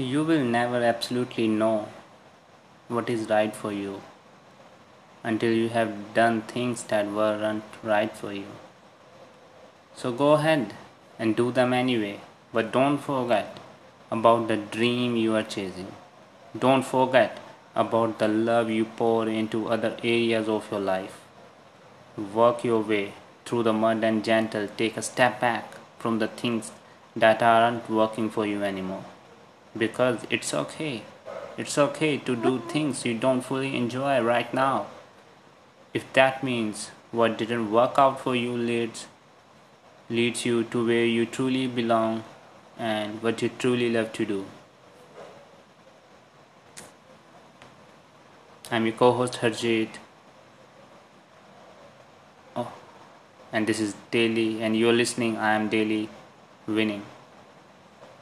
You will never absolutely know what is right for you until you have done things that weren't right for you. So go ahead and do them anyway, but don't forget about the dream you are chasing. Don't forget about the love you pour into other areas of your life. Work your way through the mud and gentle take a step back from the things that aren't working for you anymore because it's okay. It's okay to do things you don't fully enjoy right now. If that means what didn't work out for you leads leads you to where you truly belong and what you truly love to do. I'm your co-host Harjeet. Oh, and this is Daily, and you're listening. I am Daily, winning.